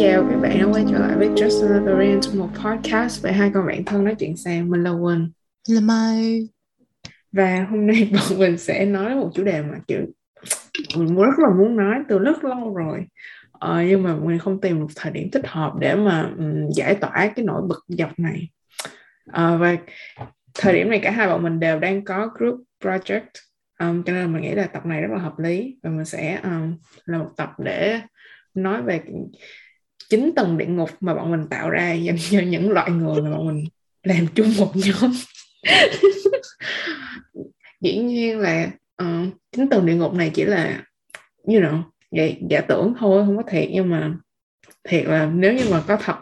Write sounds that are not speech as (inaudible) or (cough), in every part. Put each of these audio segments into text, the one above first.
chào các bạn đã quay trở lại với Just Another Rant một podcast về hai con bạn thân nói chuyện sang mình là Quỳnh là Mai. Và hôm nay (laughs) bọn mình sẽ nói một chủ đề mà kiểu mình rất là muốn nói từ rất lâu rồi. Ờ, nhưng mà mình không tìm được thời điểm thích hợp để mà um, giải tỏa cái nỗi bực dọc này. Ờ, và thời điểm này cả hai bọn mình đều đang có group project. Um, cho nên mình nghĩ là tập này rất là hợp lý và mình sẽ um, là một tập để nói về chín tầng địa ngục mà bọn mình tạo ra dành cho những loại người mà bọn mình làm chung một nhóm. (laughs) Dĩ nhiên là ờ, uh, chín tầng địa ngục này chỉ là you know giả, giả tưởng thôi không có thiệt nhưng mà thiệt là nếu như mà có thật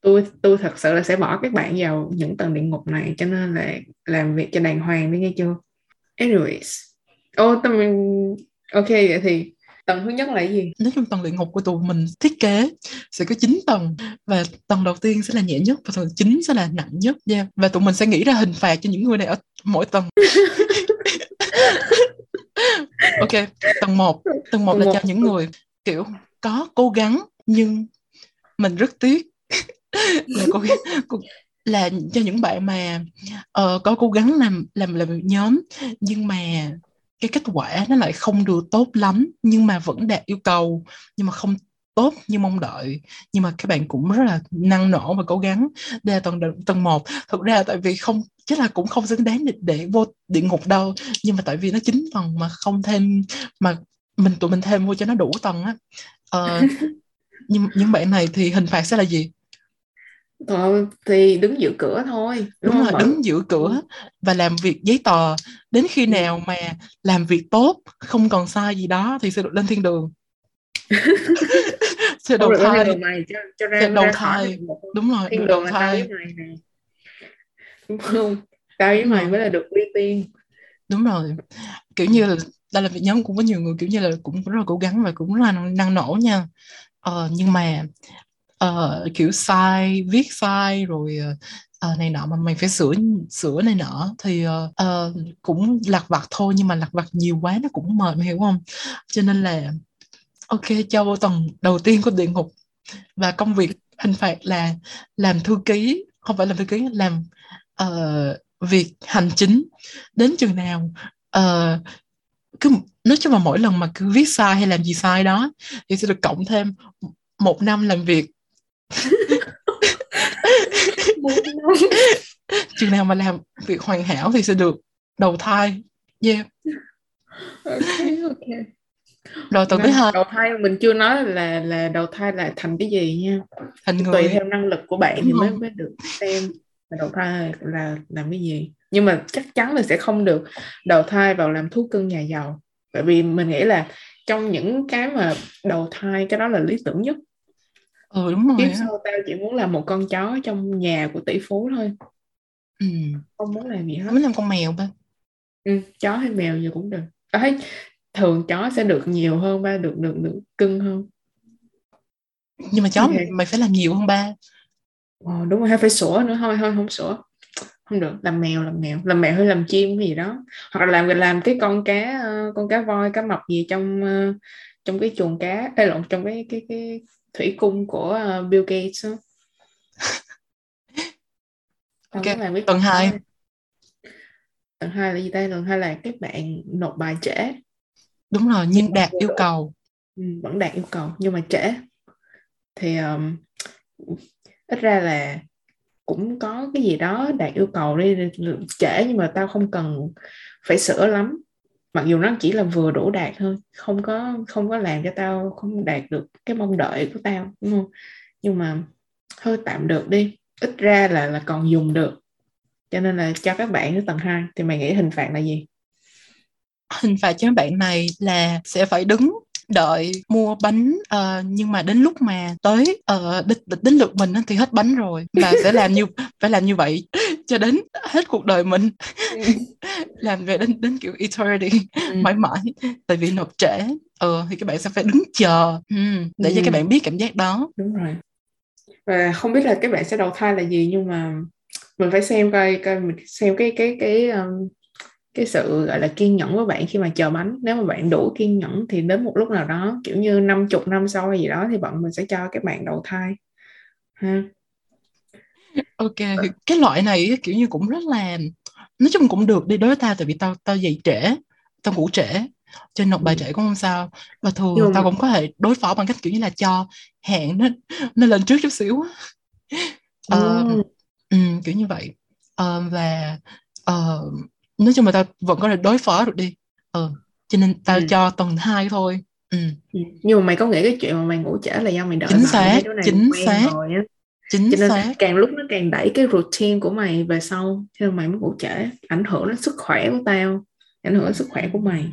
tôi tôi thật sự là sẽ bỏ các bạn vào những tầng địa ngục này cho nên là làm việc cho đàng hoàng đi nghe chưa? Anyways. Ô oh, tâm ok vậy thì tầng thứ nhất là gì? Nói chung tầng địa ngục của tụi mình thiết kế sẽ có 9 tầng và tầng đầu tiên sẽ là nhẹ nhất và tầng chính sẽ là nặng nhất yeah. và tụi mình sẽ nghĩ ra hình phạt cho những người này ở mỗi tầng. (laughs) Ok tầng 1 tầng 1 là cho những người kiểu có cố gắng nhưng mình rất tiếc là cố gắng là cho những bạn mà uh, có cố gắng làm làm làm nhóm nhưng mà cái kết quả nó lại không được tốt lắm nhưng mà vẫn đạt yêu cầu nhưng mà không tốt như mong đợi. Nhưng mà các bạn cũng rất là năng nổ và cố gắng đây là tầng tầng một. Thực ra là tại vì không chắc là cũng không xứng đáng để, để vô địa ngục đâu nhưng mà tại vì nó chín tầng mà không thêm mà mình tụi mình thêm vô cho nó đủ tầng á. Ờ, (laughs) nhưng những bạn này thì hình phạt sẽ là gì Ờ, thì đứng giữ cửa thôi đúng, đúng rồi đứng giữ cửa và làm việc giấy tờ. Đến khi nào mà làm việc tốt không còn sai gì đó thì sẽ được lên thiên đường. (laughs) Sẽ đầu thai. mày cho, cho ra, sẽ đầu thai. đúng rồi thiên đường là tao với mày đúng không? Tao với mày mới là được ưu tiên đúng rồi. Kiểu như là đây là việc nhóm cũng có nhiều người kiểu như là cũng rất là cố gắng và cũng rất là năng nổ nha. Ờ, nhưng mà uh, kiểu sai viết sai rồi uh, này nọ mà mình phải sửa sửa này nọ. Thì uh, uh, cũng lặt vặt thôi nhưng mà lặt vặt nhiều quá nó cũng mệt hiểu không? Cho nên là ok cho vô đầu tiên của địa ngục. Và công việc hình phạt là làm thư ký không phải làm thư ký làm uh, việc hành chính. Đến chừng nào uh, cứ nói chung là mỗi lần mà cứ viết sai hay làm gì sai đó thì sẽ được cộng thêm một năm làm việc (laughs) chừng nào mà làm việc hoàn hảo thì sẽ được đầu thai. Yeah. Ok ok. Rồi tầng thứ hai. đầu thai mình chưa nói là là đầu thai là thành cái gì nha. Thành người. tùy theo năng lực của bạn thì mới mới được xem là đầu thai là làm cái gì. Nhưng mà chắc chắn là sẽ không được đầu thai vào làm thú cưng nhà giàu. Bởi vì mình nghĩ là trong những cái mà đầu thai cái đó là lý tưởng nhất ừ đúng rồi tiếp sau tao chỉ muốn làm một con chó trong nhà của tỷ phú thôi. Ừ. không muốn làm gì hết. Muốn làm con mèo ba. Ừ, chó hay mèo gì cũng được. Tao thấy thường chó sẽ được nhiều hơn ba được được được cưng hơn. Nhưng mà chó okay. mày phải làm nhiều hơn ba. Ờ, đúng rồi hay phải sủa nữa. Thôi thôi không sủa. Không được làm mèo làm mèo. Làm mèo hay làm chim gì đó. Hoặc là làm làm cái con cá ờ, con cá voi cá mập gì trong ờ, trong cái chuồng cá. Đây lộn trong cái cái cái thủy cung của uh, Bill Gates (laughs) đó. ok tầng hai. tầng hai là gì đây tầng hai là các bạn nộp bài trễ. Đúng rồi nhưng đạt yêu cầu. Ừ, vẫn đạt yêu cầu nhưng mà trễ. Thì um, ít ra là cũng có cái gì đó đạt yêu cầu đi trễ nhưng mà tao không cần phải sửa lắm mặc dù nó chỉ là vừa đủ đạt thôi không có không có làm cho tao không đạt được cái mong đợi của tao đúng không? Nhưng mà hơi tạm được đi ít ra là là còn dùng được. Cho nên là cho các bạn ở tầng 2 thì mày nghĩ hình phạt là gì? Hình phạt cho các bạn này là sẽ phải đứng đợi mua bánh uh, nhưng mà đến lúc mà tới ờ, uh, đến, đến lượt mình thì hết bánh rồi và sẽ làm như (laughs) phải làm như vậy cho đến hết cuộc đời mình. (laughs) Làm về đến đến kiểu eternity. Ừ. mãi mãi. Tại vì nộp trễ. Ờ thì các bạn sẽ phải đứng chờ. Ừ, để ừ. cho các bạn biết cảm giác đó. Đúng rồi. Và không biết là các bạn sẽ đầu thai là gì nhưng mà mình phải xem coi coi mình xem cái cái cái um, cái sự gọi là kiên nhẫn với bạn khi mà chờ bánh nếu mà bạn đủ kiên nhẫn thì đến một lúc nào đó kiểu như năm chục năm sau hay gì đó thì bọn mình sẽ cho các bạn đầu thai. Ha ok cái loại này kiểu như cũng rất là nói chung cũng được đi đối với tao tại vì tao tao dậy trễ tao ngủ trễ trên nộp bài ừ. trễ cũng không sao và thường tao cũng có thể đối phó bằng cách kiểu như là cho hẹn nó nó lên trước chút xíu uh, ừ, kiểu như vậy uh, và uh, nói chung là tao vẫn có thể đối phó được đi uh, cho nên tao ừ. cho tuần hai thôi ừ. ừ. nhưng mà mày có nghĩ cái chuyện mà mày ngủ trễ là do mày đợi chính xác chính xác rồi á chính cho nên xác. càng lúc nó càng đẩy cái routine của mày về sau cho nên mày mới ngủ trễ ảnh hưởng đến sức khỏe của tao ảnh hưởng đến sức khỏe của mày.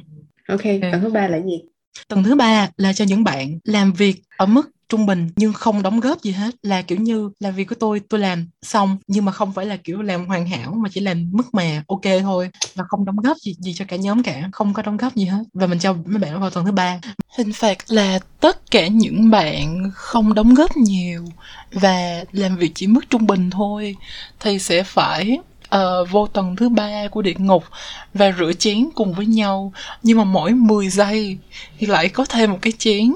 Ok tầng thứ ba là gì tầng thứ ba là cho những bạn làm việc ở mức trung bình nhưng không đóng góp gì hết, là kiểu như là việc của tôi tôi làm xong nhưng mà không phải là kiểu làm hoàn hảo mà chỉ làm mức mà ok thôi và không đóng góp gì gì cho cả nhóm cả, không có đóng góp gì hết. Và mình cho mấy bạn vào tuần thứ ba. Hình phạt là tất cả những bạn không đóng góp nhiều và làm việc chỉ mức trung bình thôi thì sẽ phải uh, vô tầng thứ ba của địa ngục và rửa chén cùng với nhau. Nhưng mà mỗi 10 giây thì lại có thêm một cái chén.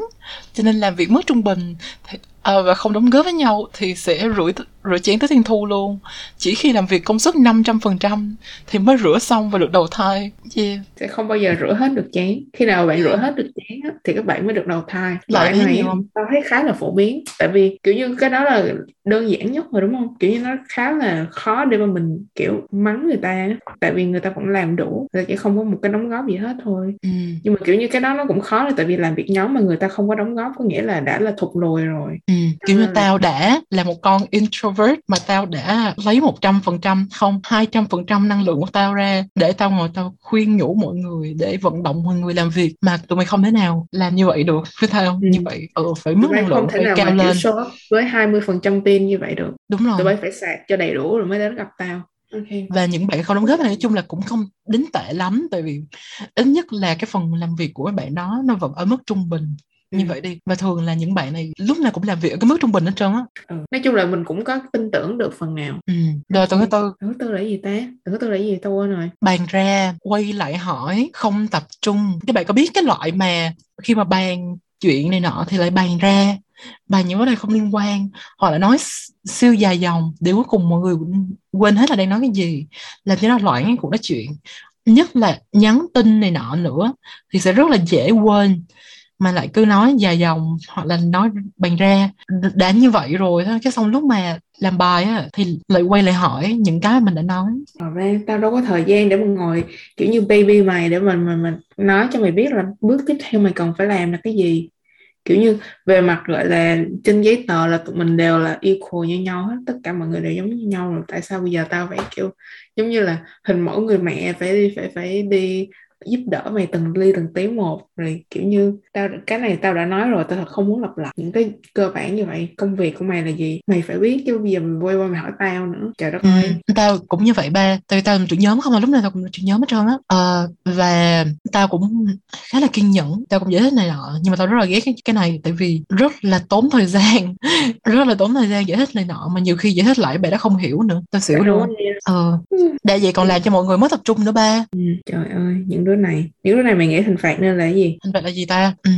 Cho nên làm việc mất trung bình thì, uh, và không đóng góp với nhau thì sẽ rửa rửa chén tới thiên thu luôn. Chỉ khi làm việc công suất 500% thì mới rửa xong và được đầu thai. Yeah. sẽ không bao giờ rửa hết được chén. Khi nào bạn rửa hết được chén á, thì các bạn mới được đầu thai. Loại này không? tao thấy khá là phổ biến. Tại vì kiểu như cái đó là đơn giản nhất rồi đúng không? Kiểu như nó khá là khó để mà mình kiểu mắng người ta tại vì người ta vẫn làm đủ là chỉ không có một cái đóng góp gì hết thôi. Ừ. nhưng mà kiểu như cái đó nó cũng khó là tại vì làm việc nhóm mà người ta không có đóng góp có nghĩa là đã là thụt lùi rồi. Ừ. kiểu như tao đã là một con intro introvert mà tao đã lấy một trăm phần trăm không hai trăm phần trăm năng lượng của tao ra để tao ngồi tao khuyên nhủ mọi người để vận động mọi người làm việc. Mà tụi mày không thể nào làm như vậy được với tao. Ừ. như vậy ừ, phải mức năng lượng phải cao lên. với hai mươi phần trăm tin như vậy được. Đúng rồi. Tụi bay phải sạc cho đầy đủ rồi mới đến gặp tao. Okay. và những bạn không đóng góp này nói chung là cũng không đến tệ lắm tại vì ít nhất là cái phần làm việc của bạn đó nó vẫn ở mức trung bình như ừ. vậy đi. Và thường là những bạn này lúc nào cũng làm việc ở cái mức trung bình hết trơn á. Ừ. nói chung là mình cũng có tin tưởng được phần nào. Ừ. rồi tuần thứ tư tuần thứ tư là gì ta? Tuần thứ tư là gì? Tao quên rồi. Bàn ra quay lại hỏi không tập trung. Các bạn có biết cái loại mà khi mà bàn chuyện này nọ thì lại bàn ra bàn những vấn đề không liên quan. Hoặc là nói siêu dài dòng để cuối cùng mọi người quên hết là đang nói cái gì. Làm cho nó loạn cái cuộc nói chuyện. Nhất là nhắn tin này nọ nữa thì sẽ rất là dễ quên mà lại cứ nói dài dòng hoặc là nói bàn ra. Đã như vậy rồi thôi, cái xong lúc mà làm bài á, thì lại quay lại hỏi những cái mình đã nói. Ra tao đâu có thời gian để mà ngồi kiểu như baby mày để mình mình mình nói cho mày biết là bước tiếp theo mày cần phải làm là cái gì. Kiểu như về mặt gọi là trên giấy tờ là tụi mình đều là equal như nhau hết, tất cả mọi người đều giống như nhau rồi. Tại sao bây giờ tao phải kiểu giống như là hình mẫu người mẹ phải đi, phải phải đi giúp đỡ mày từng ly từng tí một. Rồi kiểu như tao cái này tao đã nói rồi tao thật không muốn lặp lại những cái cơ bản như vậy. Công việc của mày là gì? Mày phải biết chứ bây giờ mày quay qua mày hỏi tao nữa. Trời đất ừ, ơi. tao cũng như vậy ba. Tao tao tụi nhóm không mà lúc nào tao cũng tụi nhóm hết trơn á. Ờ, và tao cũng khá là kiên nhẫn. Tao cũng giải thích này nọ nhưng mà tao rất là ghét cái, cái này tại vì rất là tốn thời gian. (laughs) Rất là tốn thời gian giải thích này nọ mà nhiều khi giải thích lại bạn đã không hiểu nữa. Tao xỉu luôn. ờ đã vậy còn làm cho mọi người mất tập trung nữa ba. Ừ, trời ơi những đứa này. Những đứa này mày nghĩ hình phạt nên là gì? Hình phạt là gì ta? Ừ.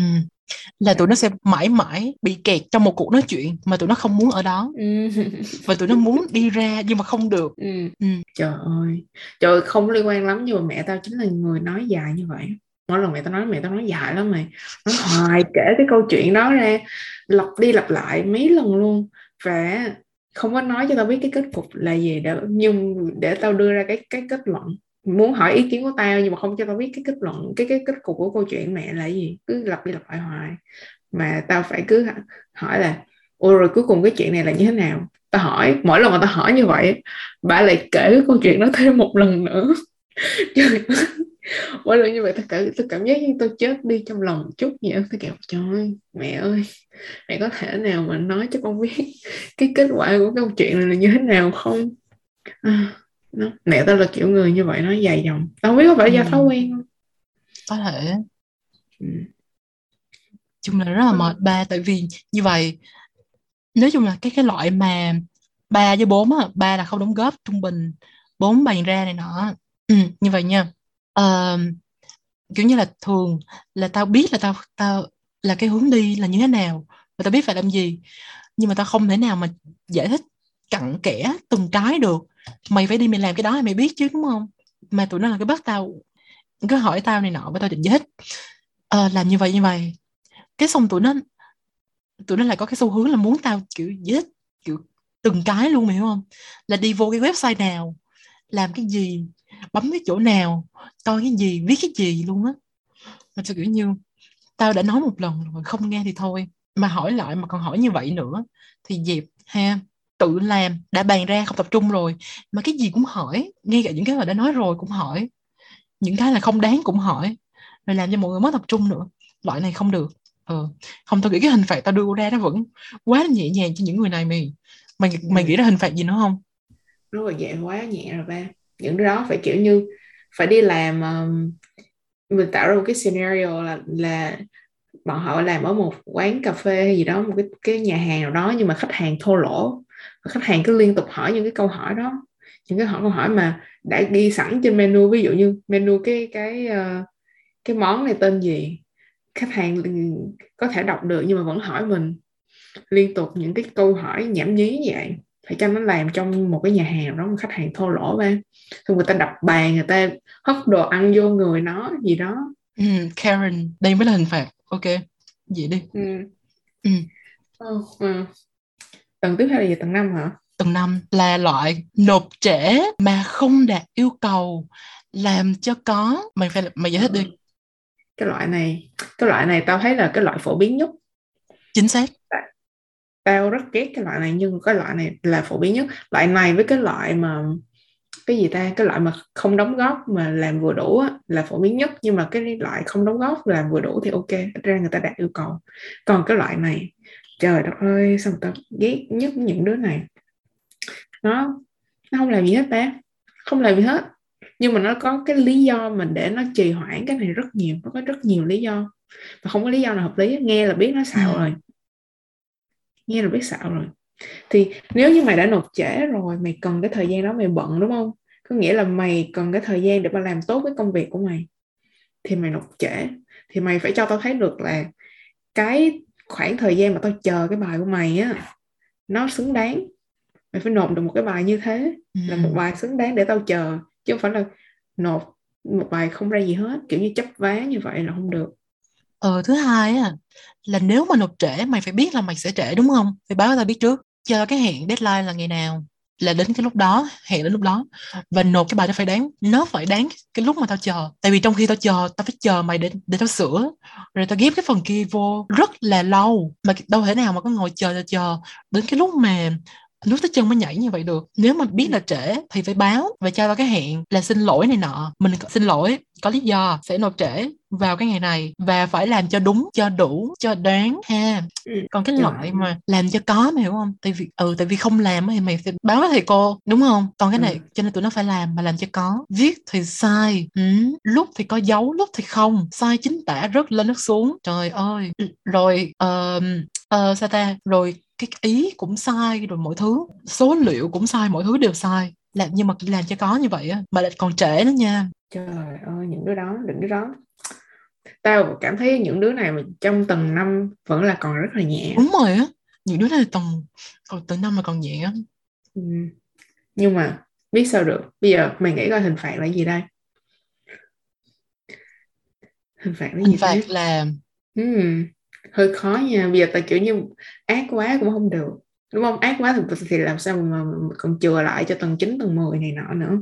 là tụi nó sẽ mãi mãi bị kẹt trong một cuộc nói chuyện mà tụi nó không muốn ở đó. Ừ. (laughs) và tụi nó muốn đi ra nhưng mà không được. Ừ. Ừ. trời ơi. Trời không liên quan lắm nhưng mà mẹ tao chính là người nói dài như vậy. Mỗi lần mẹ tao nói mẹ tao nói dài lắm mày. Nói hoài kể cái câu chuyện đó ra lặp đi lặp lại mấy lần luôn. Và không có nói cho tao biết cái kết cục là gì để nhưng để tao đưa ra cái cái kết luận muốn hỏi ý kiến của tao nhưng mà không cho tao biết cái kết luận cái cái kết cục của câu chuyện mẹ là gì. Cứ lặp đi lặp lại hoài. Mà tao phải cứ hỏi là ôi rồi cuối cùng cái chuyện này là như thế nào? Tao hỏi mỗi lần mà tao hỏi như vậy bà lại kể cái câu chuyện đó thêm một lần nữa. (laughs) Mỗi lần như vậy tao cảm tao cảm giác như tao chết đi trong lòng một chút vậy tao kêu trời mẹ ơi mẹ có thể nào mà nói cho con biết cái kết quả của câu chuyện này là như thế nào không? À, nó mẹ tao là kiểu người như vậy nó dài dòng. Tao không biết có phải do ừ. thói quen không. Có thể. Ừ. chung là rất là mệt ba tại vì như vậy nói chung là cái cái loại mà ba với bốn á ba là không đóng góp trung bình bốn bày ra này nọ. Ừ, như vậy nha. Uh, kiểu như là thường là tao biết là tao tao là cái hướng đi là như thế nào và tao biết phải làm gì nhưng mà tao không thể nào mà giải thích cặn kẽ từng cái được mày phải đi mày làm cái đó, mày biết chứ, đúng không? Mà tụi nó là cái bắt tao, cứ hỏi tao này nọ và tao định giải thích. Ờ, làm như vậy như vậy. Cái xong tụi nó tụi nó lại có cái xu hướng là muốn tao, kiểu, giải thích, kiểu, từng cái luôn, mày hiểu không? Là đi vô cái website nào, làm cái gì, bấm cái chỗ nào, coi cái gì, viết cái gì luôn á. Mà tao kiểu như, tao đã nói một lần rồi, không nghe thì thôi. Mà hỏi lại, mà còn hỏi như vậy nữa, thì dẹp ha tự làm đã bàn ra không tập trung rồi. Mà cái gì cũng hỏi ngay cả những cái mà đã nói rồi cũng hỏi. Những cái là không đáng cũng hỏi. Rồi làm cho mọi người mất tập trung nữa. Loại này không được. Ờ không tao nghĩ cái hình phạt tao đưa ra nó vẫn quá nhẹ nhàng cho những người này mày mày mày nghĩ ra hình phạt gì nữa không? Nó là dễ quá nhẹ rồi ba. Những đó phải kiểu như phải đi làm um, mình tạo ra một cái scenario là là bọn họ làm ở một quán cà phê hay gì đó một cái cái nhà hàng nào đó nhưng mà khách hàng thô lỗ khách hàng cứ liên tục hỏi những cái câu hỏi đó những cái hỏi câu hỏi mà đã ghi sẵn trên menu ví dụ như menu cái cái uh, cái món này tên gì khách hàng có thể đọc được nhưng mà vẫn hỏi mình liên tục những cái câu hỏi nhảm nhí vậy phải cho nó làm trong một cái nhà hàng đó mà khách hàng thô lỗ ba xong người ta đập bàn người ta hất đồ ăn vô người nó gì đó ừ, Karen đây mới là hình phạt ok vậy đi ừ. Ừ. Ừ. Ừ. tầng tiếp theo là gì tầng 5 hả? Tầng 5 là loại nộp trễ mà không đạt yêu cầu làm cho có. Mày phải mày giải thích đi. Cái loại này cái loại này tao thấy là cái loại phổ biến nhất. Chính xác. Tao rất ghét cái loại này nhưng cái loại này là phổ biến nhất. Loại này với cái loại mà cái gì ta? Cái loại mà không đóng góp mà làm vừa đủ á, là phổ biến nhất. Nhưng mà cái loại không đóng góp làm vừa đủ thì ok ra người ta đạt yêu cầu. Còn cái loại này trời đất ơi sao người ta ghét nhất những đứa này? Nó nó không làm gì hết ba không làm gì hết. Nhưng mà nó có cái lý do mình để nó trì hoãn cái này rất nhiều nó có rất nhiều lý do. Mà không có lý do nào hợp lý nghe là biết nó xạo ừ. rồi. Nghe là biết xạo rồi. Thì nếu như mày đã nộp trễ rồi mày cần cái thời gian đó mày bận đúng không? Có nghĩa là mày cần cái thời gian để mà làm tốt cái công việc của mày. Thì mày nộp trễ. Thì mày phải cho tao thấy được là cái khoảng thời gian mà tao chờ cái bài của mày á nó xứng đáng. Mày phải nộp được một cái bài như thế ừ. là một bài xứng đáng để tao chờ chứ không phải là nộp một bài không ra gì hết kiểu như chấp vá như vậy là không được. Ờ thứ hai á là nếu mà nộp trễ mày phải biết là mày sẽ trễ đúng không? Phải báo tao biết trước cho cái hẹn deadline là ngày nào là đến cái lúc đó, hẹn đến lúc đó. Và nộp cái bài nó phải đáng, nó phải đáng cái lúc mà tao chờ. Tại vì trong khi tao chờ, tao phải chờ mày để để tao sửa. Rồi tao ghép cái phần kia vô. Rất là lâu. Mà đâu thể nào mà có ngồi chờ chờ chờ đến cái lúc mà nước tới chân mới nhảy như vậy được. Nếu mà biết là trễ thì phải báo và cho tao cái hẹn là xin lỗi này nọ. Mình xin lỗi có lý do sẽ nộp trễ vào cái ngày này và phải làm cho đúng cho đủ cho đáng ha. Ừ. còn cái loại mà làm cho có mày hiểu không? Tại vì ừ tại vì không làm thì mày phải báo với thầy cô đúng không? Còn cái này ừ. cho nên tụi nó phải làm mà làm cho có. Viết thì sai ừ. lúc thì có dấu lúc thì không. Sai chính tả rất lên rất xuống. Trời ơi. Rồi uh, uh, sao ta? Rồi cái ý cũng sai rồi mọi thứ số liệu cũng sai mọi thứ đều sai. Làm nhưng mà làm cho có như vậy á mà lại còn trễ nữa nha. Trời ơi những đứa đó đừng đứa đó. Tao cảm thấy những đứa này mà trong tầng năm vẫn là còn rất là nhẹ. Đúng rồi á những đứa này tầng còn tầng năm mà còn nhẹ ừ. nhưng mà biết sao được bây giờ mày nghĩ coi hình phạt là gì đây? Hình phạt là gì hình phạt thế? là ừ hơi khó nha bây giờ tại kiểu như ác quá cũng không được. Đúng không? Ác quá thì, thì làm sao mà còn chừa lại cho tầng 9, tầng 10 này nọ nữa.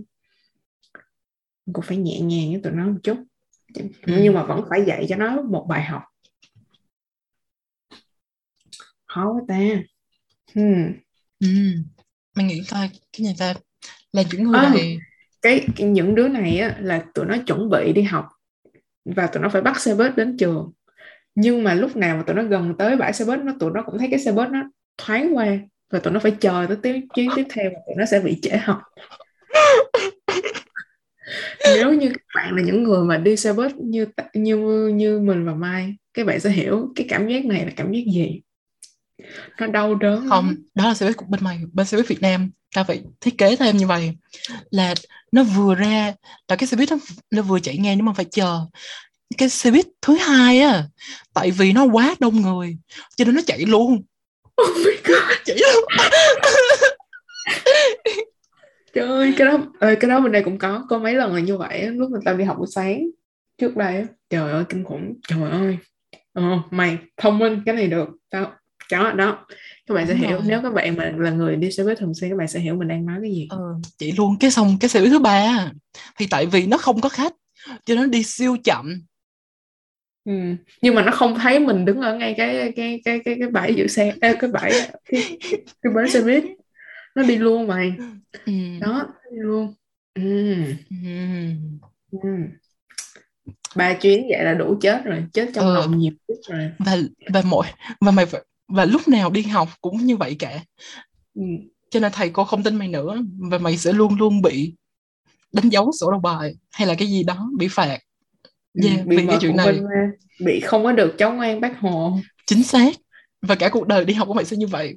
Cũng phải nhẹ nhàng với tụi nó một chút. Ừ. nhưng mà vẫn phải dạy cho nó một bài học. Khó quá ta. Hmm. ừ. mình nghĩ coi cái này ta là những người à, này cái, cái những đứa này á, là tụi nó chuẩn bị đi học và tụi nó phải bắt xe bus đến trường nhưng mà lúc nào mà tụi nó gần tới bãi xe bus nó tụi nó cũng thấy cái xe bus nó thoáng qua và tụi nó phải chờ tới tiếng chuyến tiếp theo và tụi nó sẽ bị trễ học nếu như các bạn là những người mà đi xe bus như như như mình và Mai các bạn sẽ hiểu cái cảm giác này là cảm giác gì. Nó đau đớn không đó là xe buýt của bên mày bên xe buýt Việt Nam. Ta phải thiết kế thêm như vậy là nó vừa ra là cái xe buýt nó, nó vừa chạy ngang nhưng mà phải chờ cái xe buýt thứ hai á tại vì nó quá đông người cho nên nó chạy luôn. Oh my god. chạy luôn. (laughs) Trời ơi cái đó ơi cái đó bên đây cũng có có mấy lần là như vậy lúc mà tao đi học buổi sáng trước đây trời ơi kinh khủng trời ơi. Ờ, mày thông minh cái này được. Tao đó đó. Các bạn sẽ Đúng hiểu rồi. nếu các bạn mà là người đi xe buýt thường xuyên các bạn sẽ hiểu mình đang nói cái gì. Ờ, chạy luôn cái xong cái xe buýt thứ ba thì tại vì nó không có khách cho nên đi siêu chậm ừ. nhưng mà nó không thấy mình đứng ở ngay cái cái cái cái cái bãi giữ xe ê, cái bãi cái, cái bến xe buýt nó đi luôn mày ừ. đó đi luôn ừ. Ừ. Ừ. ba chuyến vậy là đủ chết rồi chết trong Ờ. lòng nhiều chút rồi và và mỗi và mày và lúc nào đi học cũng như vậy cả ừ. cho nên thầy cô không tin mày nữa và mày sẽ luôn luôn bị đánh dấu sổ đầu bài hay là cái gì đó bị phạt Ừ, Yeah, bị vì cái chuyện này. ra, bị không có được cháu ngoan bác hồ. Chính xác. Và cả cuộc đời đi học của mày sẽ như vậy.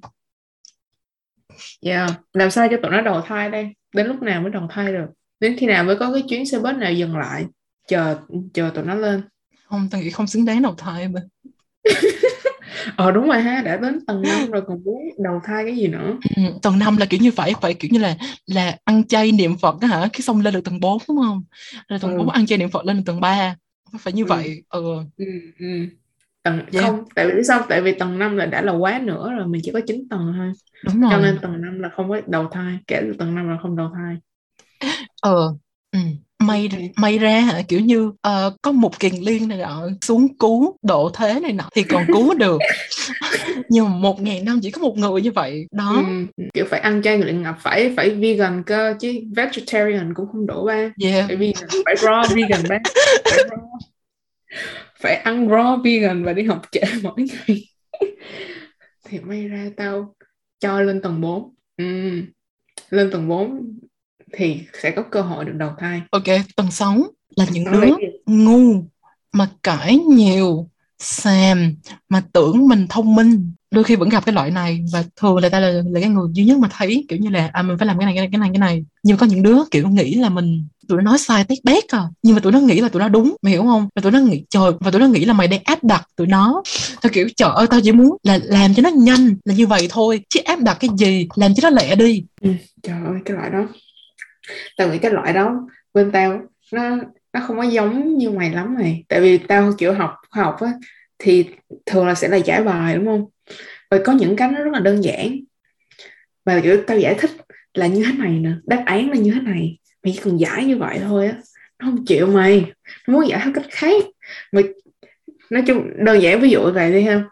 Yeah. làm sao cho tụi nó đầu thai đây? Đến lúc nào mới đầu thai được? Đến khi nào mới có cái chuyến xe bus nào dừng lại? Chờ chờ tụi nó lên. Không tao nghĩ không xứng đáng đầu thai mà (laughs) ờ đúng rồi ha đã đến tầng năm rồi còn muốn đầu thai cái gì nữa? Ừ, tầng năm là kiểu như phải phải kiểu như là là ăn chay niệm phật á hả? Cái xong lên được tầng 4 đúng không? Là tầng Ừ. 4 ăn chay niệm phật lên được tầng 3 phải như Ừ. vậy ừ. ừ, ừ. tầng Yeah. không tại vì sao tại vì tầng 5 là đã là quá nữa rồi mình chỉ có 9 tầng thôi đúng cho rồi nên tầng 5 là không có đầu thai kể từ tầng 5 là không đầu thai ờ (laughs) ừ. May may ra hả kiểu như ờ, có một kiền liên này nọ xuống cứu độ thế này nọ thì còn cứu được (laughs) nhưng mà một ngàn năm chỉ có một người như vậy đó ừ. kiểu phải ăn chay luyện ngập phải phải vegan cơ chứ vegetarian cũng không đủ ba yeah phải vegan phải raw vegan ba phải, raw. phải ăn raw vegan và đi học trễ (laughs) mỗi ngày thì may ra tao cho lên tầng 4 ừ. lên tầng 4 thì sẽ có cơ hội được đầu thai. Ok tầng 6 là những Nó đứa ngu mà cãi nhiều xàm mà tưởng mình thông minh. Đôi khi vẫn gặp cái loại này và thường là ta là, là cái người duy nhất mà thấy kiểu như là à mình phải làm cái này cái này cái này cái này. Nhưng mà có những đứa kiểu nghĩ là mình tụi nó nói sai tét bét à. Nhưng mà tụi nó nghĩ là tụi nó đúng mày hiểu không? Và tụi nó nghĩ trời và tụi nó nghĩ là mày đang áp đặt tụi nó. Tao kiểu trời ơi tao chỉ muốn là làm cho nó nhanh là như vậy thôi. Chứ áp đặt cái gì làm cho nó lẹ đi. Trời ơi cái loại đó tao nghĩ cái loại đó bên tao nó nó không có giống như mày lắm này tại vì tao kiểu học khoa học á, thì thường là sẽ là giải bài, đúng không? Và có những cái nó rất là đơn giản. Và kiểu tao giải thích là như thế này nè, đáp án là như thế này. Mày chỉ cần giải như vậy thôi á, nó không chịu mày. Nó muốn giải theo cách khác. Mày nói chung đơn giản ví dụ vậy đi ha.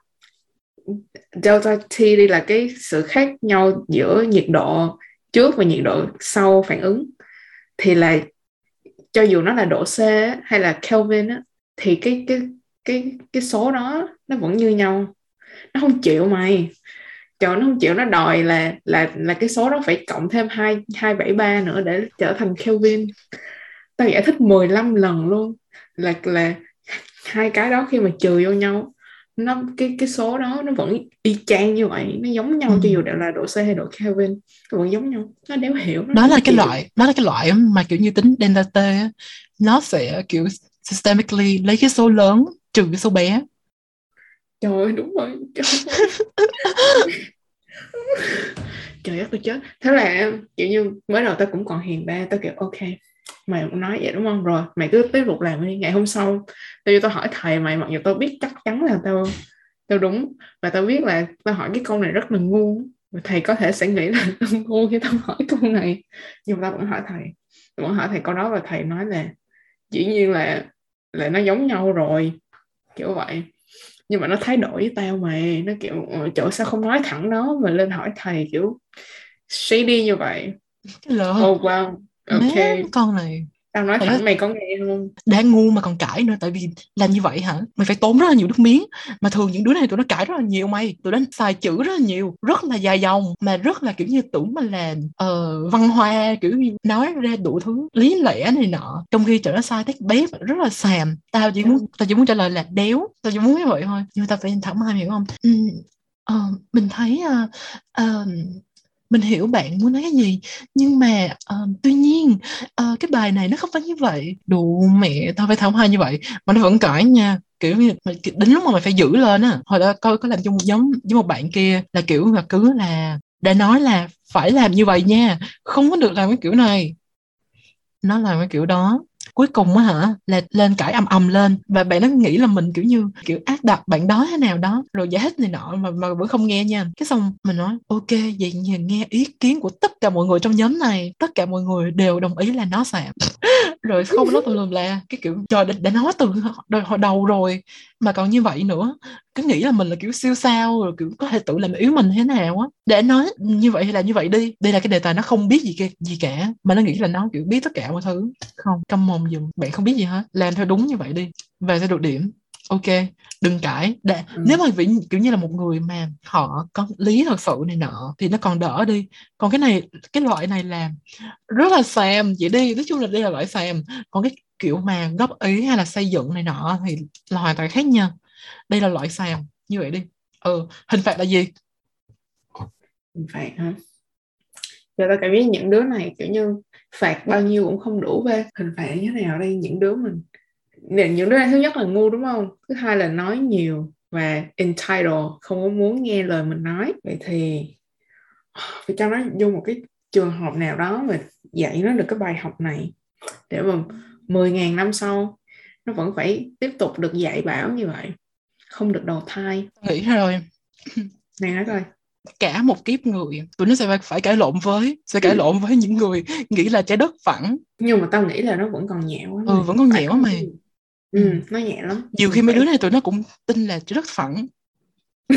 Delta t đi là cái sự khác nhau giữa nhiệt độ trước và nhiệt độ sau phản ứng. Thì là cho dù nó là độ C hay là Kelvin á, thì cái cái cái cái số đó nó vẫn như nhau. Nó không chịu mày. Trời nó không chịu nó đòi là là là cái số đó phải cộng thêm hai hai bảy ba nữa để trở thành Kelvin. Tao giải thích 15 lần luôn. Là là hai cái đó khi mà trừ vô nhau nó cái cái số đó nó vẫn y chang như vậy nó giống nhau Ừ. cho dù đều là độ C hay độ Kelvin nó vẫn giống nhau nó đéo hiểu nó đó là cái chịu. loại đó là cái loại mà kiểu như tính delta t á, nó sẽ kiểu systemically lấy cái số lớn trừ cái số bé trời ơi đúng rồi trời ơi. (laughs) trời ơi tôi chết thế là kiểu như mới đầu tao cũng còn hiền ba tao kiểu ok mày cũng nói vậy đúng không? Rồi mày cứ tiếp tục làm đi. Ngày hôm sau tao vô tao hỏi thầy mày mặc dù tao biết chắc chắn là tao tao đúng và tao biết là tao hỏi cái câu này rất là ngu. Và thầy có thể sẽ nghĩ là (laughs) tao ngu khi tao hỏi câu này. Nhưng mà tao vẫn hỏi thầy. Tao vẫn hỏi thầy câu đó và thầy nói là dĩ nhiên là là nó giống nhau rồi. Kiểu vậy. Nhưng mà nó thái độ với tao mày nó kiểu "Ờ, chỗ sao không nói thẳng đó mà lên hỏi thầy kiểu shady như vậy. Lỡ oh wow ok. má con này. Tao nói thẳng mày có nghe không? Đáng ngu mà còn cãi nữa tại vì làm như vậy hả? Mày phải tốn rất là nhiều nước miếng. Mà thường những đứa này tụi nó cãi rất là nhiều mày. Tụi nó xài chữ rất là nhiều rất là dài dòng mà rất là kiểu như tưởng mình là ờ, văn hoa kiểu như nói ra đủ thứ lý lẽ này nọ. Trong khi tụi nó sai tách bếp rất là xàm. Tao chỉ muốn tao chỉ muốn trả lời là đéo. Tao chỉ muốn như vậy thôi. Nhưng mà tao phải thẳng mai hiểu không? Ừ, ờ, mình thấy ờ, ờ, mình hiểu bạn muốn nói cái gì nhưng mà uh, tuy nhiên uh, cái bài này nó không phải như vậy. Đủ mẹ tao phải thảo hoa như vậy. Mà nó vẫn cãi nha kiểu như đến lúc mà mày phải giữ lên á hồi đó coi có làm chung một giống với một bạn kia là kiểu là cứ là đã nói là phải làm như vậy nha không có được làm cái kiểu này. Nó làm cái kiểu đó cuối cùng á hả là lên cãi ầm ầm lên. Và bạn nó nghĩ là mình kiểu như kiểu ác độc bạn đó thế nào đó rồi giải thích này nọ mà mà vẫn không nghe nha. Cái xong mình nói ok vậy nhà nghe ý kiến của tất cả mọi người trong nhóm này. Tất cả mọi người đều đồng ý là nó sạm (laughs) rồi không nó tùm lum là cái kiểu trời đã, đã nói từ hồi đầu rồi mà còn như vậy nữa cứ nghĩ là mình là kiểu siêu sao rồi kiểu có thể tự làm yếu mình thế nào á. Để nói như vậy hay là như vậy đi. Đây là cái đề tài nó không biết gì cả, gì cả mà nó nghĩ là nó kiểu biết tất cả mọi thứ. Không căm mồm dùm bạn không biết gì hết. Làm theo đúng như vậy đi và sẽ được điểm. Ok đừng cãi. Để ừ. nếu mà vì kiểu như là một người mà họ có lý thật sự này nọ thì nó còn đỡ đi. Còn cái này cái loại này làm rất là xàm. Vậy đi nói chung là đây là loại xàm. Còn cái kiểu mà góp ý hay là xây dựng này nọ thì là hoàn toàn khác nha đây là loại sàn, như vậy đi. Ừ hình phạt là gì? Hình phạt hả? Giờ ta cảm giác những đứa này kiểu như phạt bao nhiêu cũng không đủ về hình phạt như thế nào đây? Những đứa mình những đứa này thứ nhất là ngu đúng không? Thứ hai là nói nhiều và entitled, không có muốn nghe lời mình nói. Vậy thì, phải cho nó vô một cái trường hợp nào đó mà dạy nó được cái bài học này để mà 10.000 năm sau nó vẫn phải tiếp tục được dạy bảo như vậy không được đầu thai. Nghĩ rồi (laughs) này nói coi. Cả một kiếp người tụi nó sẽ phải cãi lộn với sẽ cãi ừ. lộn với những người nghĩ là trái đất phẳng. Nhưng mà tao nghĩ là nó vẫn còn nhẹ quá ừ vẫn còn nhẹ quá mà ừ, ừ, nó nhẹ lắm. Nhiều khi mấy đứa này tụi nó cũng tin là trái đất phẳng. (laughs)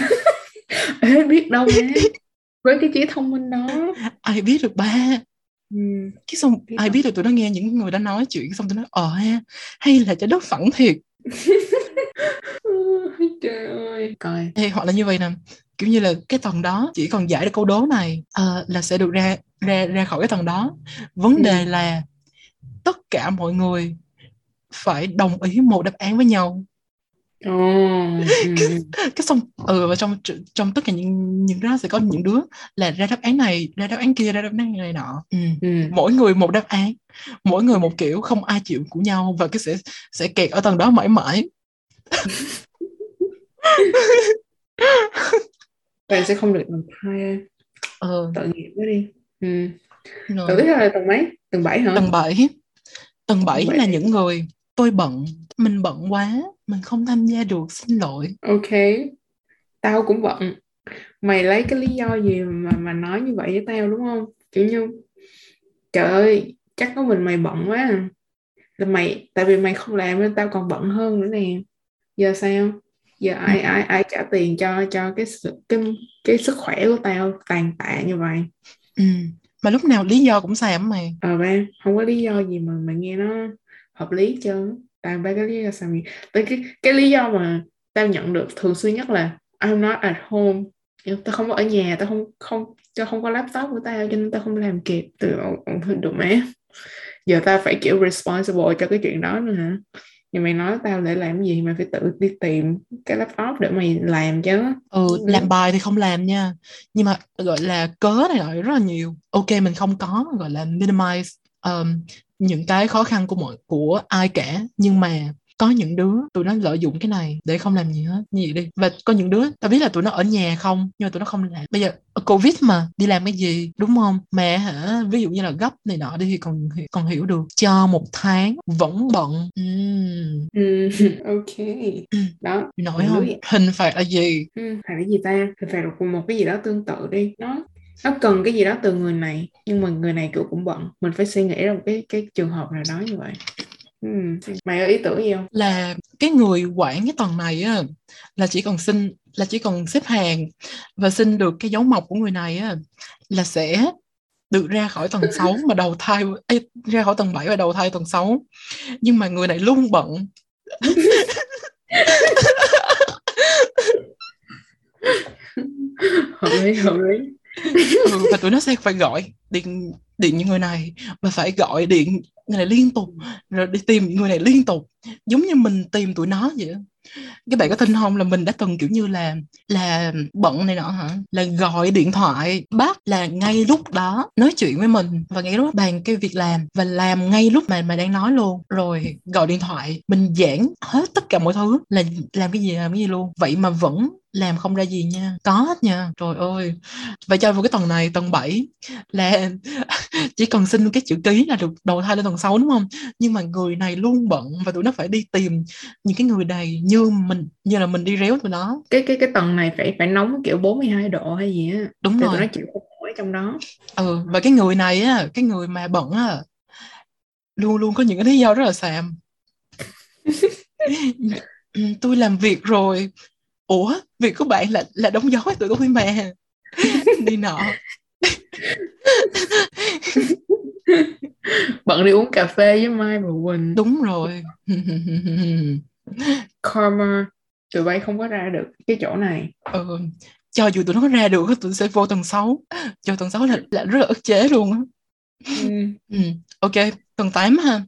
Ê, biết đâu nha. (laughs) Với cái trí thông minh đó. Ai biết được ba ừ. cái xong biết ai biết được tụi nó nghe những người đã nói chuyện xong tụi nó ờ ha hay là trái đất phẳng thiệt trời ơi coi Ê, hoặc là như vậy nè kiểu như là cái tầng đó chỉ còn giải được câu đố này uh, là sẽ được ra ra ra khỏi cái tầng đó vấn ừ. đề là tất cả mọi người phải đồng ý một đáp án với nhau Oh, (laughs) cái, cái xong ừ và trong trong tất cả những những đó sẽ có những đứa là ra đáp án này ra đáp án kia ra đáp án này nọ. Ừ. Ừ. mỗi người một đáp án. Mỗi người một kiểu không ai chịu của nhau và cái sẽ sẽ kẹt ở tầng đó mãi mãi. (laughs) Bạn sẽ không được đầu thai ờ. tội nghiệp quá đi. Ừ. tầng tiếp theo là tầng mấy? Tầng bảy hả? Tầng bảy tầng bảy. là những người tôi bận mình bận quá mình không tham gia được xin lỗi. Ok. Tao cũng bận. Mày lấy cái lý do gì mà mà nói như vậy với tao đúng không? Kiểu như trời ơi chắc có mình mày bận quá à. là mày tại vì mày không làm nên tao còn bận hơn nữa nè. Giờ sao? Giờ ai ai ai trả tiền cho cho cái cái cái sức khỏe của tao tàn tạ như vậy? Ừ. mà lúc nào lý do cũng xàm mày? Ờ ba không có lý do gì mà mày nghe nó hợp lý chứ tao ba cái lý do sao tới cái cái lý do mà tao nhận được thường xuyên nhất là I'm not at home. Tao không có ở nhà tao không không cho không có laptop của tao cho nên tao không làm kịp từ được mẹ giờ tao phải kiểu responsible cho cái chuyện đó nữa hả? Nhưng mày nói tao để làm gì mày phải tự đi tìm cái laptop để mày làm chứ. Ừ làm bài thì không làm nha. Nhưng mà gọi là cớ này gọi rất là nhiều. Ok mình không có gọi là minimize um, những cái khó khăn của mọi của ai cả nhưng mà có những đứa tụi nó lợi dụng cái này để không làm gì hết. Như vậy đi. Và có những đứa tao biết là tụi nó ở nhà không nhưng mà tụi nó không làm. Bây giờ covid mà đi làm cái gì đúng không? Mẹ hả? Ví dụ như là gấp này nọ đi thì còn còn hiểu được. Cho một tháng vẫn bận. Uhm. ừ, (laughs) ok. Đó. Nổi không? hình phạt là gì? Ừ, phạt là gì ta? Hình phạt là một cái gì đó tương tự đi. Nó nó cần cái gì đó từ người này nhưng mà người này kiểu cũng bận. Mình phải suy nghĩ ra một cái cái trường hợp nào đó như vậy. Ừ. mày có ý tưởng gì không? Là cái người quản cái tầng này á là chỉ cần xin là chỉ cần xếp hàng và xin được cái dấu mộc của người này á là sẽ được ra khỏi tầng (laughs) 6 mà đầu thai ê, ra khỏi tầng 7 và đầu thai tầng 6 nhưng mà người này luôn bận. (laughs) Hợp lý hợp lý ừ, và tụi nó sẽ phải gọi điện điện những người này và phải gọi điện người này liên tục rồi đi tìm người này liên tục. Giống như mình tìm tụi nó vậy các bạn có tin không là mình đã từng kiểu như là là bận này nọ hả? Là gọi điện thoại bác là ngay lúc đó nói chuyện với mình và ngay lúc đó bàn cái việc làm và làm ngay lúc mà mà đang nói luôn. Rồi gọi điện thoại mình giảng hết tất cả mọi thứ là làm cái gì làm cái gì luôn. Vậy mà vẫn làm không ra gì nha. Có hết nha. Trời ơi. Và cho vào cái tầng này tầng 7 là (laughs) chỉ cần xin cái chữ ký là được đầu thai lên tầng 6 đúng không? Nhưng mà người này luôn bận và tụi nó phải đi tìm những cái người này như mình như là mình đi réo tụi nó. Cái cái cái tầng này phải phải nóng kiểu 42 độ hay gì á. Đúng Thì rồi. tụi nó chịu không nổi trong đó. Ừ và cái người này á cái người mà bận á luôn luôn có những cái lý do rất là xàm. (laughs) Tôi làm việc rồi ủa việc của bạn là là đóng dấu tụi tôi mà đi nọ (laughs) bận đi uống cà phê với Mai và Quỳnh đúng rồi (laughs) karma tụi bay không có ra được cái chỗ này ừ. cho dù tụi nó có ra được tụi sẽ vô tầng 6 cho tầng 6 là, là rất là ức chế luôn á ừ. ừ. ok tầng 8 ha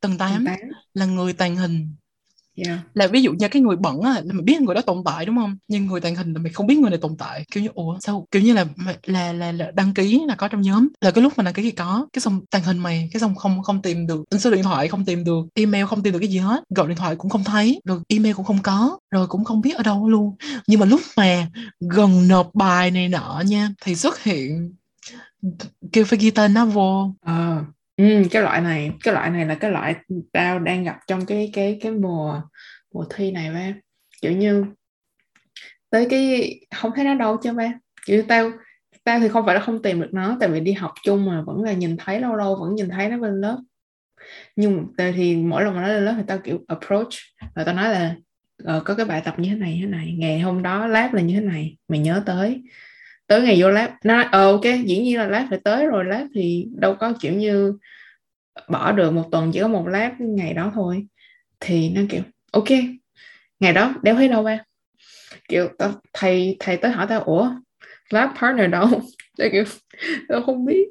tầng 8 tầng tám. là người tàn hình yeah. là ví dụ như cái người bận á là mày biết người đó tồn tại đúng không? Nhưng người tàn hình là mày không biết người này tồn tại. Kiểu như ủa sao? Kiểu như là là là, là đăng ký là có trong nhóm. Là cái lúc mà đăng ký thì có. Cái xong tàn hình mày cái xong không không tìm được. Số điện thoại không tìm được. Email không tìm được cái gì hết. Gọi điện thoại cũng không thấy. Rồi email cũng không có. Rồi cũng không biết ở đâu luôn. Nhưng mà lúc mà gần nộp bài này nọ nha thì xuất hiện kêu phải ghi tên nó vô. Ờ. Ừ, cái loại này cái loại này là cái loại tao đang gặp trong cái cái cái mùa mùa thi này ba. Kiểu như tới cái không thấy nó đâu chứ ba. Kiểu tao tao thì không phải là không tìm được nó tại vì đi học chung mà vẫn là nhìn thấy lâu lâu vẫn nhìn thấy nó bên lớp. Nhưng tao thì mỗi lần mà nó lên lớp thì tao kiểu approach rồi tao nói là ờ, có cái bài tập như thế này như thế này ngày hôm đó lab là như thế này mày nhớ tới tới ngày vô lab. Nó nói ờ ok dĩ nhiên là lab phải tới rồi lab thì đâu có kiểu như bỏ được một tuần chỉ có một lab ngày đó thôi. Thì nó kiểu ok ngày đó đéo thấy đâu ba? Kiểu tao, thầy thầy tới hỏi tao ủa lab partner đâu? (laughs) Tao kiểu tao không biết.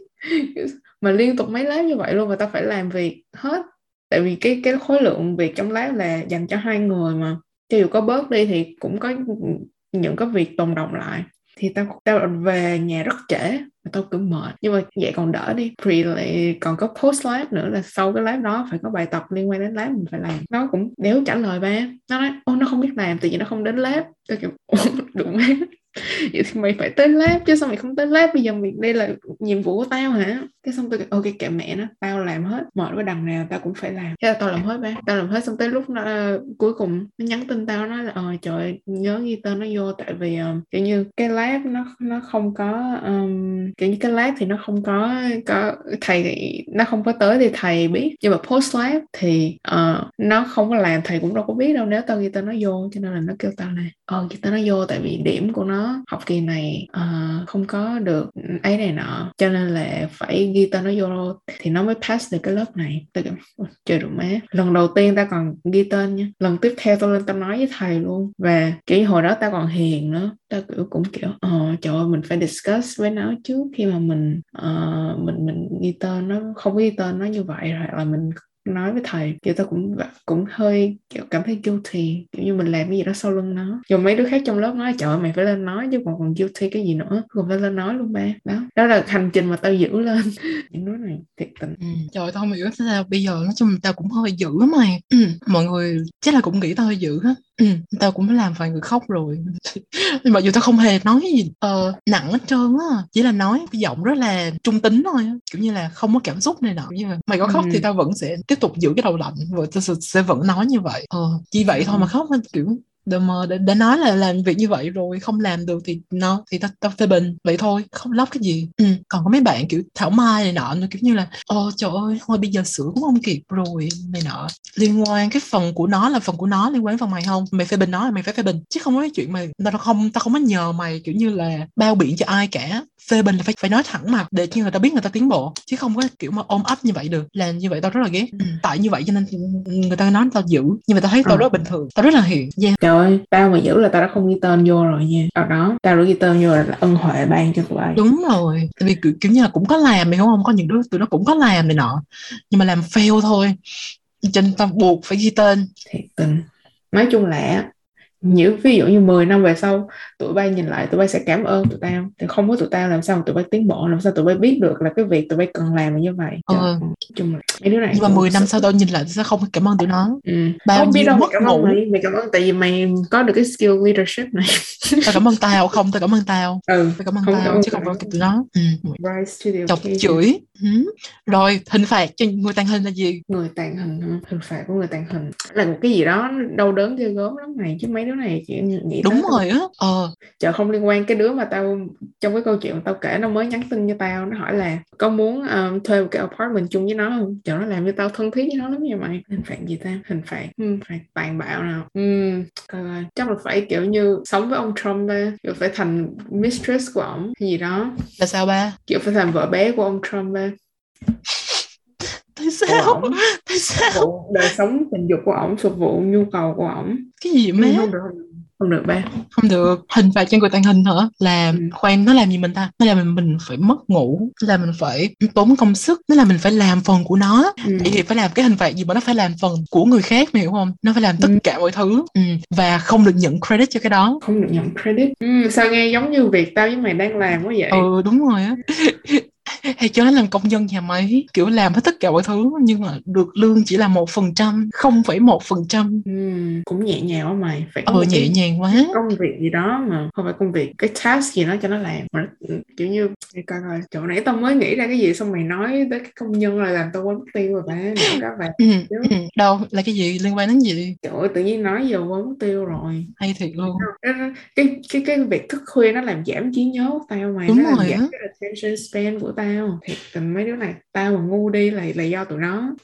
Mà liên tục mấy lab như vậy luôn và tao phải làm việc hết. Tại vì cái cái khối lượng việc trong lab là dành cho hai người mà. Cho dù có bớt đi thì cũng có những cái việc tồn động lại thì tao tao về nhà rất trễ và tao cứ mệt. Nhưng mà vậy còn đỡ đi. Pre lại còn có post lab nữa là sau cái lab đó phải có bài tập liên quan đến lab mình phải làm. Nó cũng, nếu trả lời ba, nó nói, ô, nó không biết làm, tự nhiên nó không đến lab. Tao kiểu đụng má vậy thì mày phải tới lab chứ sao mày không tới lab? Bây giờ mày đây là nhiệm vụ của tao hả? Cái xong tôi kiểu, ok kệ mẹ nó tao làm hết mệt cái đằng nào tao cũng phải làm. Thế là tao làm hết ba tao làm hết xong tới lúc nó cuối cùng nó nhắn tin tao nói là ờ trời nhớ ghi tên nó vô tại vì uh, kiểu như cái lab nó nó không có um, kiểu như cái lab thì nó không có có thầy thì nó không có tới thì thầy biết nhưng mà post lab thì uh, nó không có làm thầy cũng đâu có biết đâu nếu tao ghi tên nó vô cho nên là nó kêu tao này ờ ghi tên nó vô tại vì điểm của nó học kỳ này uh, không có được ấy này nọ. Cho nên là phải ghi tên nó vô thì nó mới pass được cái lớp này. Tao kiểu trời đủ má. Lần đầu tiên tao còn ghi tên nha. Lần tiếp theo tao lên tao nói với thầy luôn. Và kiểu hồi đó tao còn hiền nữa. Tao kiểu cũng kiểu ờ trời ơi mình phải discuss với nó trước khi mà mình uh, mình mình ghi tên. Nó không ghi tên nó như vậy hoặc là mình nói với thầy kiểu tao cũng cũng hơi kiểu cảm thấy guilty kiểu như mình làm cái gì đó sau lưng nó rồi mấy đứa khác trong lớp nói trời ơi, mày phải lên nói chứ còn còn guilty cái gì nữa còn phải lên nói luôn ba đó đó là hành trình mà tao giữ lên (laughs) những đứa này thiệt tình Ừ. Trời tao không hiểu sao bây giờ nói chung tao cũng hơi dữ mày (clears throat) mọi người chắc là cũng nghĩ tao hơi dữ hết. Ừ, tao cũng làm vài người khóc rồi. Nhưng mà dù tao không hề nói gì ờ, nặng hết trơn á. Chỉ là nói cái giọng rất là trung tính thôi á. Kiểu như là không có cảm xúc này nọ. Như là mày có khóc Ừ. thì tao vẫn sẽ tiếp tục giữ cái đầu lạnh và tao sẽ, vẫn nói như vậy. Ờ chỉ vậy thôi mà khóc á, kiểu Đờ mờ đã, đã nói là làm việc như vậy rồi không làm được thì nó thì tao tao phê bình vậy thôi không lóc cái gì ừ. còn có mấy bạn kiểu thảo mai này nọ nó kiểu như là ồ trời ơi thôi bây giờ sửa cũng không kịp rồi này nọ liên quan cái phần của nó là phần của nó liên quan đến phần mày không mày phê bình nó là mày phải phê bình chứ không có cái chuyện mà tao không tao không có nhờ mày kiểu như là bao biện cho ai cả phê bình là phải phải nói thẳng mặt để cho người ta biết người ta tiến bộ chứ không có kiểu mà ôm ấp như vậy được làm như vậy tao rất là ghét ừ. tại như vậy cho nên người ta nói tao dữ nhưng mà tao thấy tao Ờ. rất bình thường tao rất là hiền yeah. trời ơi tao mà giữ là tao đã không ghi tên vô rồi nha. Ở đó tao đã ghi tên vô là ân huệ ban cho tụi bay đúng rồi. Tại vì kiểu, kiểu như là cũng có làm hiểu không? Có những đứa tụi nó cũng có làm này nọ. Nhưng mà làm fail thôi. Cho nên tao buộc phải ghi tên. Thiệt tình. Nói chung là những ví dụ như 10 năm về sau tụi bay nhìn lại tụi bay sẽ cảm ơn tụi tao. Thì không có tụi tao làm sao mà tụi bay tiến bộ làm sao tụi bay biết được là cái việc tụi bay cần làm là như vậy? Ờ. Chung là mấy đứa này nhưng mà cũng 10 năm sau tao nhìn lại tao sẽ không cảm ơn tụi nó. Ừ. bao không biết đâu mày cảm ơn mày mày cảm ơn tại vì mày có được cái skill leadership này. Tao cảm ơn tao không tao cảm ơn tao. Ừ tao cảm ơn Không tao cảm ơn chứ không cảm ơn tụi nó. Ừ. rise to the chọc chửi. Ừ. rồi hình phạt cho người tàn hình là gì? Người tàn hình hình phạt của người tàn hình. Là một cái gì đó đau đớn ghê gớm lắm này chứ mấy đứa này chỉ nghĩ đúng tới rồi á ờ. Chợ không liên quan cái đứa mà tao trong cái câu chuyện mà tao kể nó mới nhắn tin cho tao nó hỏi là có muốn um, thuê một cái apartment chung với nó không? Chợ nó làm cho tao thân thiết với nó lắm vậy mày. Hình phạt gì ta? Hình phạt hmm, phạt tàn bạo nào. Hmm, coi coi. chắc là phải kiểu như sống với ông Trump ba kiểu phải thành mistress của ổng gì đó. Là sao ba? Kiểu phải thành vợ bé của ông Trump ba tại sao ổng. (laughs) Tại sao đời sống tình dục của ổng phục vụ nhu cầu của ổng. Cái gì má không được không được ba. Không được. Hình phạt cho người tàn hình hả? Là Ừ. khoan nó làm gì mình ta? Nó làm mình mình phải mất ngủ. Nó làm mình phải tốn công sức. Nó làm mình phải làm phần của nó. Ừ. vậy thì phải làm cái hình phạt gì mà nó phải làm phần của người khác mày hiểu không? Nó phải làm tất Ừ. cả mọi thứ. Ừ. và không được nhận credit cho cái đó. Không được nhận credit. Ừ, sao nghe giống như việc tao với mày đang làm quá vậy? Ừ đúng rồi á (laughs) hay cho nó làm công nhân nhà máy kiểu làm hết tất cả mọi thứ nhưng mà được lương chỉ là một phần trăm không phẩy một phần trăm ừ, cũng nhẹ nhàng quá mày phải ờ nhẹ cái nhàng quá công việc gì đó mà không phải công việc cái task gì đó cho nó làm mà nó- kiểu như coi coi chỗ nãy tao mới nghĩ ra cái gì xong mày nói tới cái công nhân là làm tao quên mất tiêu rồi ba não cá vàng ừ. Đúng. ừ. đâu là cái gì liên quan đến gì trời ơi tự nhiên nói giờ quên mất tiêu rồi hay thiệt luôn Cái- cái cái cái việc thức khuya nó làm giảm trí nhớ của tao mày Đúng nó rồi giảm cái attention span của tao thiệt tình mấy đứa này tao mà ngu đi là là do tụi nó.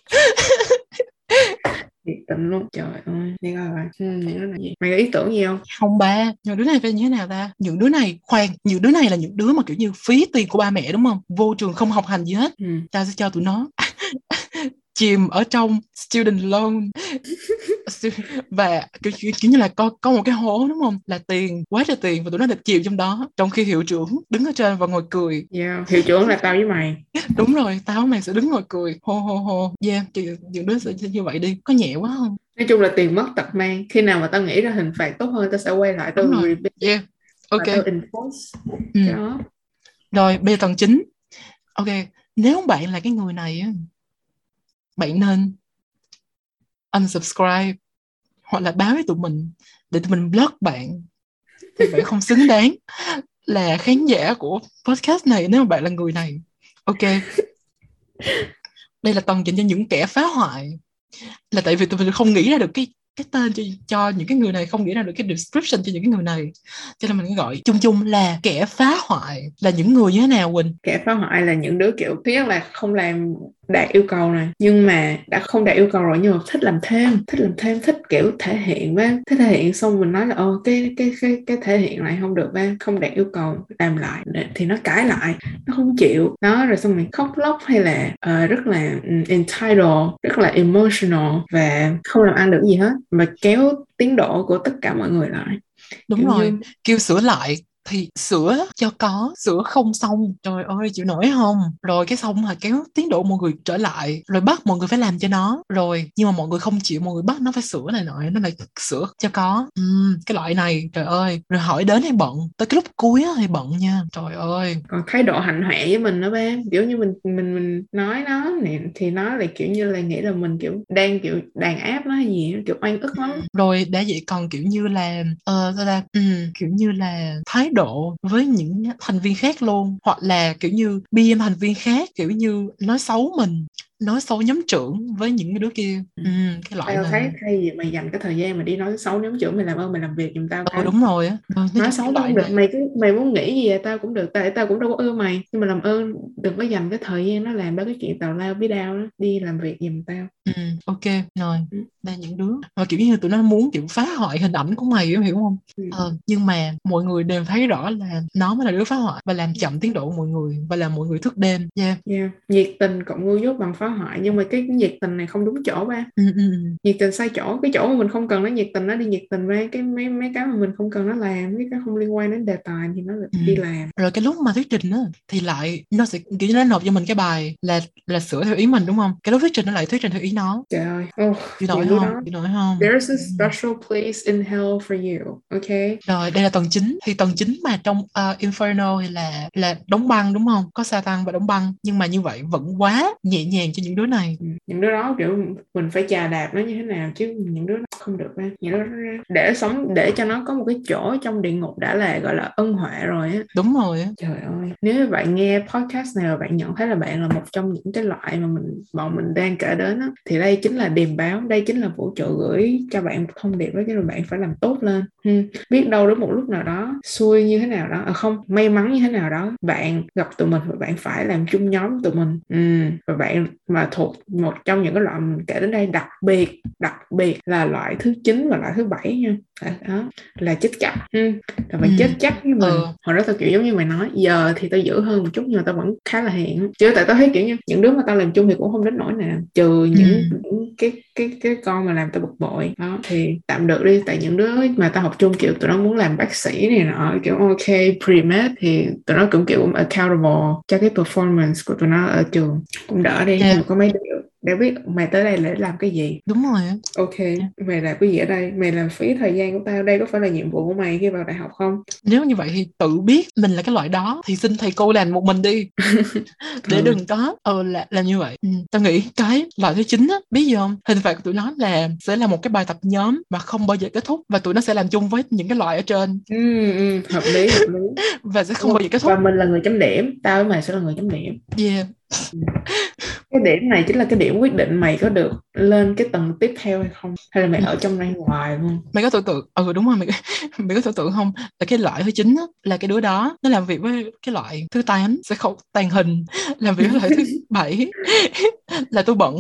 Thiệt tình luôn trời ơi đi coi ừ, những đứa này gì? Mày có ý tưởng gì không? Không ba những đứa này phải như thế nào ta? Những đứa này khoan những đứa này là những đứa mà kiểu như phí tiền của ba mẹ đúng không? Vô trường không học hành gì hết. Ừ. ta sẽ cho tụi nó (laughs) chìm ở trong student loan. Và kiểu, kiểu, như là có có một cái hố đúng không? Là tiền quá trời tiền và tụi nó được chìm trong đó. Trong khi hiệu trưởng đứng ở trên và ngồi cười. Yeah. hiệu trưởng là tao với mày. (laughs) Đúng rồi tao mày sẽ đứng ngồi cười. Hô hô hô. Yeah thì những đứa sẽ như vậy đi. Có nhẹ quá không? Nói chung là tiền mất tật mang. Khi nào mà tao nghĩ ra hình phạt tốt hơn tao sẽ quay lại tao rebuild. Yeah. Ok. tao enforce ừ. đó. Rồi, bây giờ tầng 9. Ok, nếu bạn là cái người này bạn nên unsubscribe hoặc là báo với tụi mình để tụi mình block bạn. Thì bạn không xứng đáng là khán giả của podcast này nếu mà bạn là người này. Ok. Đây là toàn dành cho những kẻ phá hoại. Là tại vì tụi mình không nghĩ ra được cái cái tên cho, cho những cái người này không nghĩ ra được cái description cho những cái người này cho nên mình gọi chung chung là kẻ phá hoại là những người như thế nào Quỳnh kẻ phá hoại là những đứa kiểu thứ nhất là không làm đạt yêu cầu này. Nhưng mà đã không đạt yêu cầu rồi nhưng mà thích làm thêm thích làm thêm thích kiểu thể hiện á thích thể hiện xong mình nói là ờ cái cái cái cái thể hiện này không được ba không đạt yêu cầu làm lại. Thì nó cãi lại nó không chịu. Đó rồi xong mình khóc lóc hay là ờ, rất là entitled rất là emotional và không làm ăn được gì hết. Mà kéo tiến độ của tất cả mọi người lại. Đúng Kiểu rồi. Như- kêu sửa lại thì sửa cho có sửa không xong trời ơi chịu nổi không? Rồi cái xong là kéo tiến độ mọi người trở lại rồi bắt mọi người phải làm cho nó. Rồi nhưng mà mọi người không chịu mọi người bắt nó phải sửa này nọ nó lại sửa cho có. Ừm, cái loại này trời ơi rồi hỏi đến hay bận tới cái lúc cuối á thì bận nha trời ơi. Còn thái độ hạnh hoẹ với mình đó ba kiểu như mình mình mình nói nó thì, thì nó lại kiểu như là nghĩ là mình kiểu đang kiểu đàn áp nó hay gì kiểu oan ức lắm. Rồi đã vậy còn kiểu như là ờ sao ta Ừm, kiểu như là thái độ với những thành viên khác luôn, hoặc là kiểu như BM thành viên khác, kiểu như nói xấu mình nói xấu nhóm trưởng với những cái đứa kia. Ừm, cái loại tao này thấy thay vì mày dành cái thời gian mà đi nói xấu nhóm trưởng mày làm ơn mày làm việc giùm tao cái đúng rồi á. Ờ, nói xấu không được mày cứ mày muốn nghĩ gì vậy tao cũng được tại tao cũng đâu có ưa mày. Nhưng mà làm ơn đừng có dành cái thời gian nó làm đó cái chuyện tào lao bí đao đó đi làm việc giùm tao. Ừ, ok. Rồi Ừ. đây những đứa. Và kiểu như tụi nó muốn kiểu phá hoại hình ảnh của mày em hiểu không? Ừ. ờ, nhưng mà mọi người đều thấy rõ là nó mới là đứa phá hoại và làm chậm tiến độ của mọi người và làm mọi người thức đêm. Yeah. Yeah. nhiệt tình cộng ngu dốt bằng phá phá hoại nhưng mà cái nhiệt tình này không đúng chỗ ba. Ừ, ừ, nhiệt tình sai chỗ cái chỗ mà mình không cần nó nhiệt tình nó đi nhiệt tình ba cái mấy mấy cái mà mình không cần nó làm mấy cái không liên quan đến đề tài thì nó Ừ. đi làm. Rồi cái lúc mà thuyết trình á thì lại nó sẽ kiểu như nó nộp cho mình cái bài là là sửa theo ý mình đúng không? Cái lúc thuyết trình nó lại thuyết trình theo ý nó. Trời ơi. Oh, chịu nổi không đó chịu nổi không? There's a Ừ. special place in hell for you okay Rồi đây là tầng chính thì tầng chính mà trong uh, Inferno thì là là đóng băng đúng không? Có Satan và đóng băng nhưng mà như vậy vẫn quá nhẹ nhàng cho những đứa này. Ừ, những đứa đó kiểu mình phải chà đạp nó như thế nào chứ những đứa đó không được những đứa đó để sống để cho nó có một cái chỗ trong địa ngục đã là gọi là ân huệ rồi á Đúng rồi á. trời ơi nếu bạn nghe podcast này và bạn nhận thấy là bạn là một trong những cái loại mà mình bọn mình đang kể đến á thì đây chính là điềm báo đây chính là vũ trụ gửi cho bạn một thông điệp đó chính là bạn phải làm tốt lên ừ. biết đâu đến một lúc nào đó xui như thế nào đó à không may mắn như thế nào đó bạn gặp tụi mình và bạn phải làm chung nhóm tụi mình ừ. và bạn mà thuộc một trong những cái loại mình kể đến đây đặc biệt đặc biệt là loại thứ 9 và loại thứ bảy nha à, đó là chết chắc ừ. là phải Ừ. chết chắc với mình Ừ. hồi đó tao kiểu giống như mày nói giờ thì tao dữ hơn một chút nhưng mà tao vẫn khá là hiền chứ tại tao thấy kiểu như những đứa mà tao làm chung thì cũng không đến nỗi nào trừ những, Ừ. những cái cái cái con mà làm tao bực bội đó thì tạm được đi tại những đứa mà tao học chung kiểu tụi nó muốn làm bác sĩ này nọ kiểu ok pre-med thì tụi nó cũng kiểu accountable cho cái performance của tụi nó ở trường cũng đỡ đi Yeah. mà có mấy điều để biết mày tới đây để làm cái gì Đúng rồi ok mày làm cái gì ở đây mày làm phí thời gian của tao đây có phải là nhiệm vụ của mày khi vào đại học không Nếu như vậy thì tự biết mình là cái loại đó thì xin thầy cô làm một mình đi. (laughs) Để Ừ. đừng có ờ là làm như vậy. Ừ. Tao nghĩ cái loại thứ chín á, biết gì không? Hình phạt của tụi nó là sẽ là một cái bài tập nhóm mà không bao giờ kết thúc và tụi nó sẽ làm chung với những cái loại ở trên ừ, ừ, hợp lý hợp lý (laughs) và sẽ không bao giờ kết thúc. và mình là người chấm điểm tao với mày sẽ là người chấm điểm Yeah. (laughs) cái điểm này chính là cái điểm quyết định mày có được lên cái tầng tiếp theo hay không? Hay là mày ở trong đây hoài luôn? Mày có tưởng tượng ừ đúng rồi mày (laughs) mày có tưởng tượng không? Là cái loại thứ chín là cái đứa đó nó làm việc với cái loại thứ tám sẽ không tàn hình (laughs) làm việc với loại thứ bảy là tôi bận.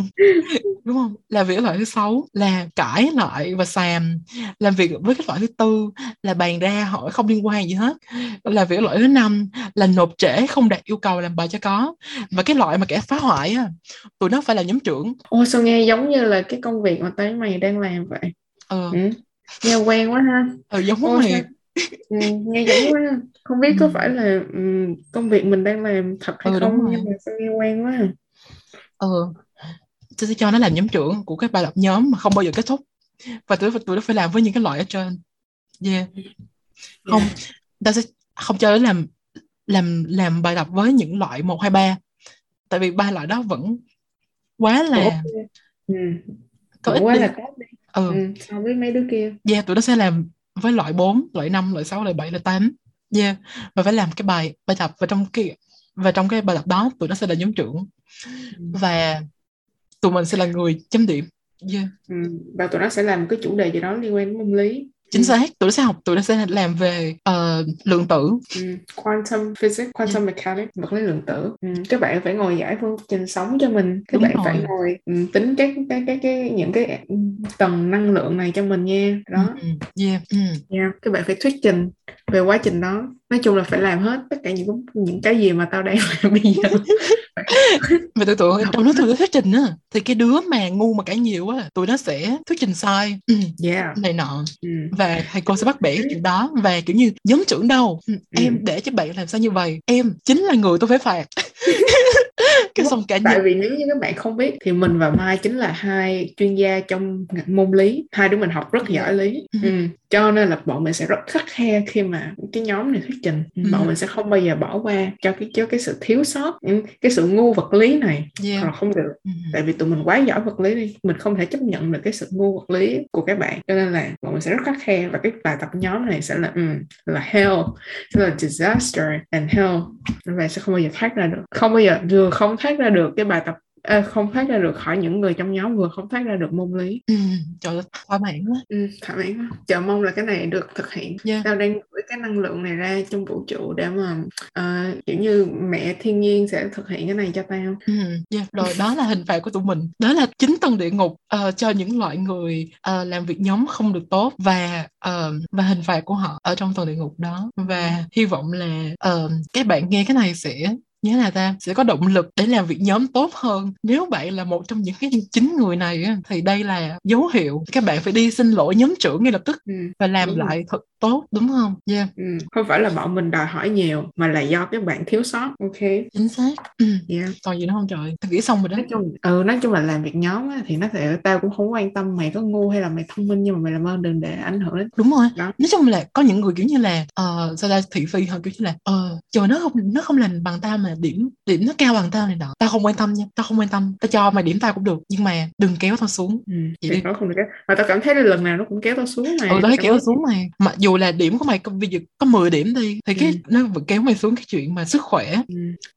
Đúng không? Làm việc với loại thứ sáu là cãi lại và xàm. Làm việc với cái loại thứ tư là bàn ra hỏi không liên quan gì hết. Làm việc với loại thứ năm là nộp trễ không đạt yêu cầu làm bài cho có. Và cái loại mà kẻ phá hoại á tụi nó phải là nhóm trưởng. Ô sao nghe giống như là cái công việc mà tao với mày đang làm vậy? Ờ. Ừ. nghe quen quá ha. Ừ, giống Ô, mày. ừ, nghe giống quá không biết có phải là ừ, công việc mình đang làm thật hay Ừ, không nhưng mà sao nghe quen quá ừ tôi sẽ cho nó làm nhóm trưởng của cái bài tập nhóm mà không bao giờ kết thúc. Và tụi tụi nó phải làm với những cái loại ở trên. Yeah. Không ta sẽ không cho nó làm làm làm bài tập với những loại một hai ba tại vì ba loại đó vẫn quá là ừ. có ích quá đi. là tốt đi. Ừ. Ừ. so với mấy đứa kia. Yeah tụi nó sẽ làm với loại 4, loại 5, loại 6, loại 7, loại 8 yeah và phải làm cái bài bài tập. Và trong cái và trong cái bài tập đó tụi nó sẽ là nhóm trưởng. Ừ. và tụi mình sẽ là người chấm điểm. Yeah. Ừ. và tụi nó sẽ làm cái chủ đề gì đó liên quan đến môn lý chính Ừ. xác tụi nó sẽ học tụi nó sẽ làm về ờ, lượng tử Ừ. Quantum physics, quantum mechanics, vật lý lượng tử. Ừ. Các bạn phải ngồi giải phương trình sống cho mình. Các Đúng bạn phải rồi. ngồi ừ, tính các cái cái cái những cái ừ, tầng năng lượng này cho mình nha. Đó. Ừ, yeah ừ. Nha. Các bạn phải thuyết trình về quá trình đó. Nói chung là phải làm hết tất cả những những cái gì mà tao đang (laughs) làm bây giờ. (laughs) và tụi tụi trong đó tụi nó thuyết trình á thì cái đứa mà ngu mà cãi nhiều á tụi nó sẽ thuyết trình sai. Ừ, Yeah. này nọ. Ừ. và thầy cô sẽ bắt bẻ chuyện đó. Và kiểu như nhóm trưởng đâu? Ừ, em để cho bạn làm sao như vậy? Em chính là người tôi phải phạt (laughs) cái xong cả Tại vì nếu như các bạn không biết thì mình và Mai chính là hai chuyên gia trong môn lý, hai đứa mình học rất giỏi lý. Ừ. Ừ. Cho nên là bọn mình sẽ rất khắt khe khi mà cái nhóm này thuyết trình. Ừ. Bọn mình sẽ không bao giờ bỏ qua cho cái cho cái sự thiếu sót, cái sự ngu vật lý này. yeah. Còn không được, ừ. tại vì tụi mình quá giỏi vật lý đi, mình không thể chấp nhận được cái sự ngu vật lý của các bạn. Cho nên là bọn mình sẽ rất khắt khe và cái bài tập nhóm này sẽ là ừ, là hell, sẽ là disaster and hell và sẽ không bao giờ thoát ra được không bao giờ vừa không thoát ra được cái bài tập à, không thoát ra được khỏi những người trong nhóm vừa không thoát ra được môn lý Ừ. trời ơi thỏa mãn quá ừ, thỏa mãn quá chờ mong là cái này được thực hiện yeah. tao đang gửi cái năng lượng này ra trong vũ trụ để mà ờ, kiểu như mẹ thiên nhiên sẽ thực hiện cái này cho tao Ừ, yeah. rồi đó là hình phạt của tụi mình đó là chín tầng địa ngục ờ, cho những loại người ờ, làm việc nhóm không được tốt và ờ, và hình phạt của họ ở trong tầng địa ngục đó và hy vọng là ờ, các bạn nghe cái này sẽ như thế nào ta sẽ có động lực để làm việc nhóm tốt hơn nếu bạn là một trong những cái chín người này á, thì đây là dấu hiệu các bạn phải đi xin lỗi nhóm trưởng ngay lập tức ừ. và làm rồi. lại thật tốt đúng không? Yeah. Ừ. không phải là bọn mình đòi hỏi nhiều mà là do các bạn thiếu sót ok? Chính xác. (clears throat) Yeah. còn gì nữa không trời? Tôi nghĩ xong rồi đó. Nói chung ừ nói chung là làm việc nhóm á, thì nó sẽ tao cũng không quan tâm mày có ngu hay là mày thông minh nhưng mà mày làm ơn đừng để ảnh hưởng đến đúng rồi. Đó. Nói chung là có những người kiểu như là ờ sao ra thị phi họ kiểu như là ờ trời nó không nó không làm bằng tao mà điểm điểm nó cao bằng tao này nọ. Tao không quan tâm nha tao không quan tâm. Tao cho mày điểm tao cũng được nhưng mà đừng kéo tao xuống. Ừ. Vậy thì đi. không được mà tao cảm thấy là lần nào nó cũng kéo tao xuống này ừ tao thấy kéo tao xuống mày mặc dù là điểm của mày có- bây giờ có 10 điểm đi thì cái Ừ. nó vẫn kéo mày xuống cái chuyện mà sức khỏe ừ.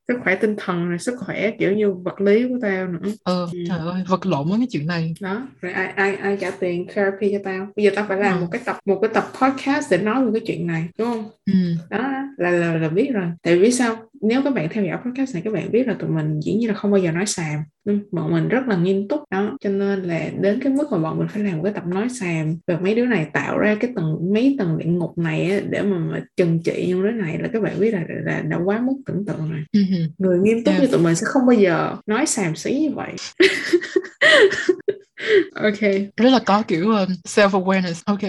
sức khỏe tinh thần này sức khỏe kiểu như vật lý của tao nữa ờ Ừ. trời ơi vật lộn với cái chuyện này đó rồi ai ai ai trả tiền therapy cho tao bây giờ tao phải làm Ừ. một cái tập một cái tập podcast để nói về cái chuyện này đúng không ừ đó là là là biết rồi tại vì sao nếu các bạn theo dõi podcast này các bạn biết là tụi mình dĩ nhiên là không bao giờ nói xàm. Ừ, bọn mình rất là nghiêm túc. Đó cho nên là đến cái mức mà bọn mình phải làm một cái tập nói xàm và mấy đứa này tạo ra cái tầng mấy tầng địa ngục này để mà, mà trừng trị những đứa này là các bạn biết là, là, đã quá mức tưởng tượng rồi. Ừ người nghiêm túc Yeah. như tụi mình sẽ không bao giờ nói xàm xí như vậy. (laughs) Ok. Rất là có kiểu uh, self awareness ok.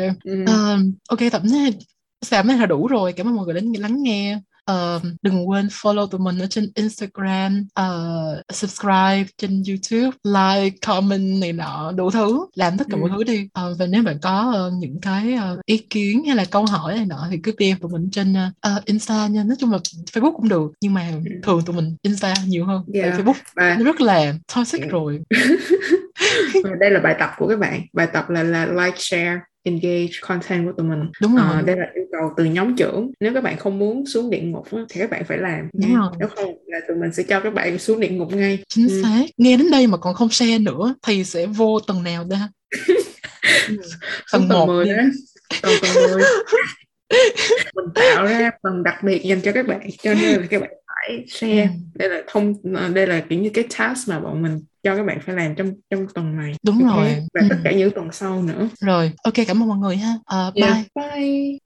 Ờ, ok tập này Sam này là đủ rồi. Cảm ơn mọi người đến lắng nghe Ờ, đừng quên follow tụi mình ở trên Instagram ờ, subscribe trên YouTube like comment này nọ đủ thứ. Làm tất cả Ừ. mọi thứ đi. Ờ, và nếu bạn có ờ, những cái ờ, ý kiến hay là câu hỏi này nọ thì cứ DM tụi mình trên ờ, Insta nha. Nói chung là Facebook cũng được nhưng mà thường tụi mình Insta nhiều hơn. Yeah. Facebook và rất là toxic Ừ. rồi. (laughs) Và đây là bài tập của các bạn. Bài tập là là like share engage content của tụi mình. Đúng rồi. Ờ, đây là yêu cầu từ nhóm trưởng. Nếu các bạn không muốn xuống địa ngục thì các bạn phải làm Đúng rồi. nếu không là tụi mình sẽ cho các bạn xuống địa ngục ngay. Chính Ừ. xác. Nghe đến đây mà còn không share nữa thì sẽ vô tầng nào (laughs) xuống tầng tầng một 10 đi. đó. Tầng tầng 10 (laughs) mình tạo ra phần đặc biệt dành cho các bạn cho nên là các bạn phải share Ừ. đây là thông đây là kiểu như cái task mà bọn mình cho các bạn phải làm trong trong tuần này Đúng Ok? rồi. và Ừ. tất cả những tuần sau nữa rồi ok cảm ơn mọi người ha Ờ, Yeah. bye bye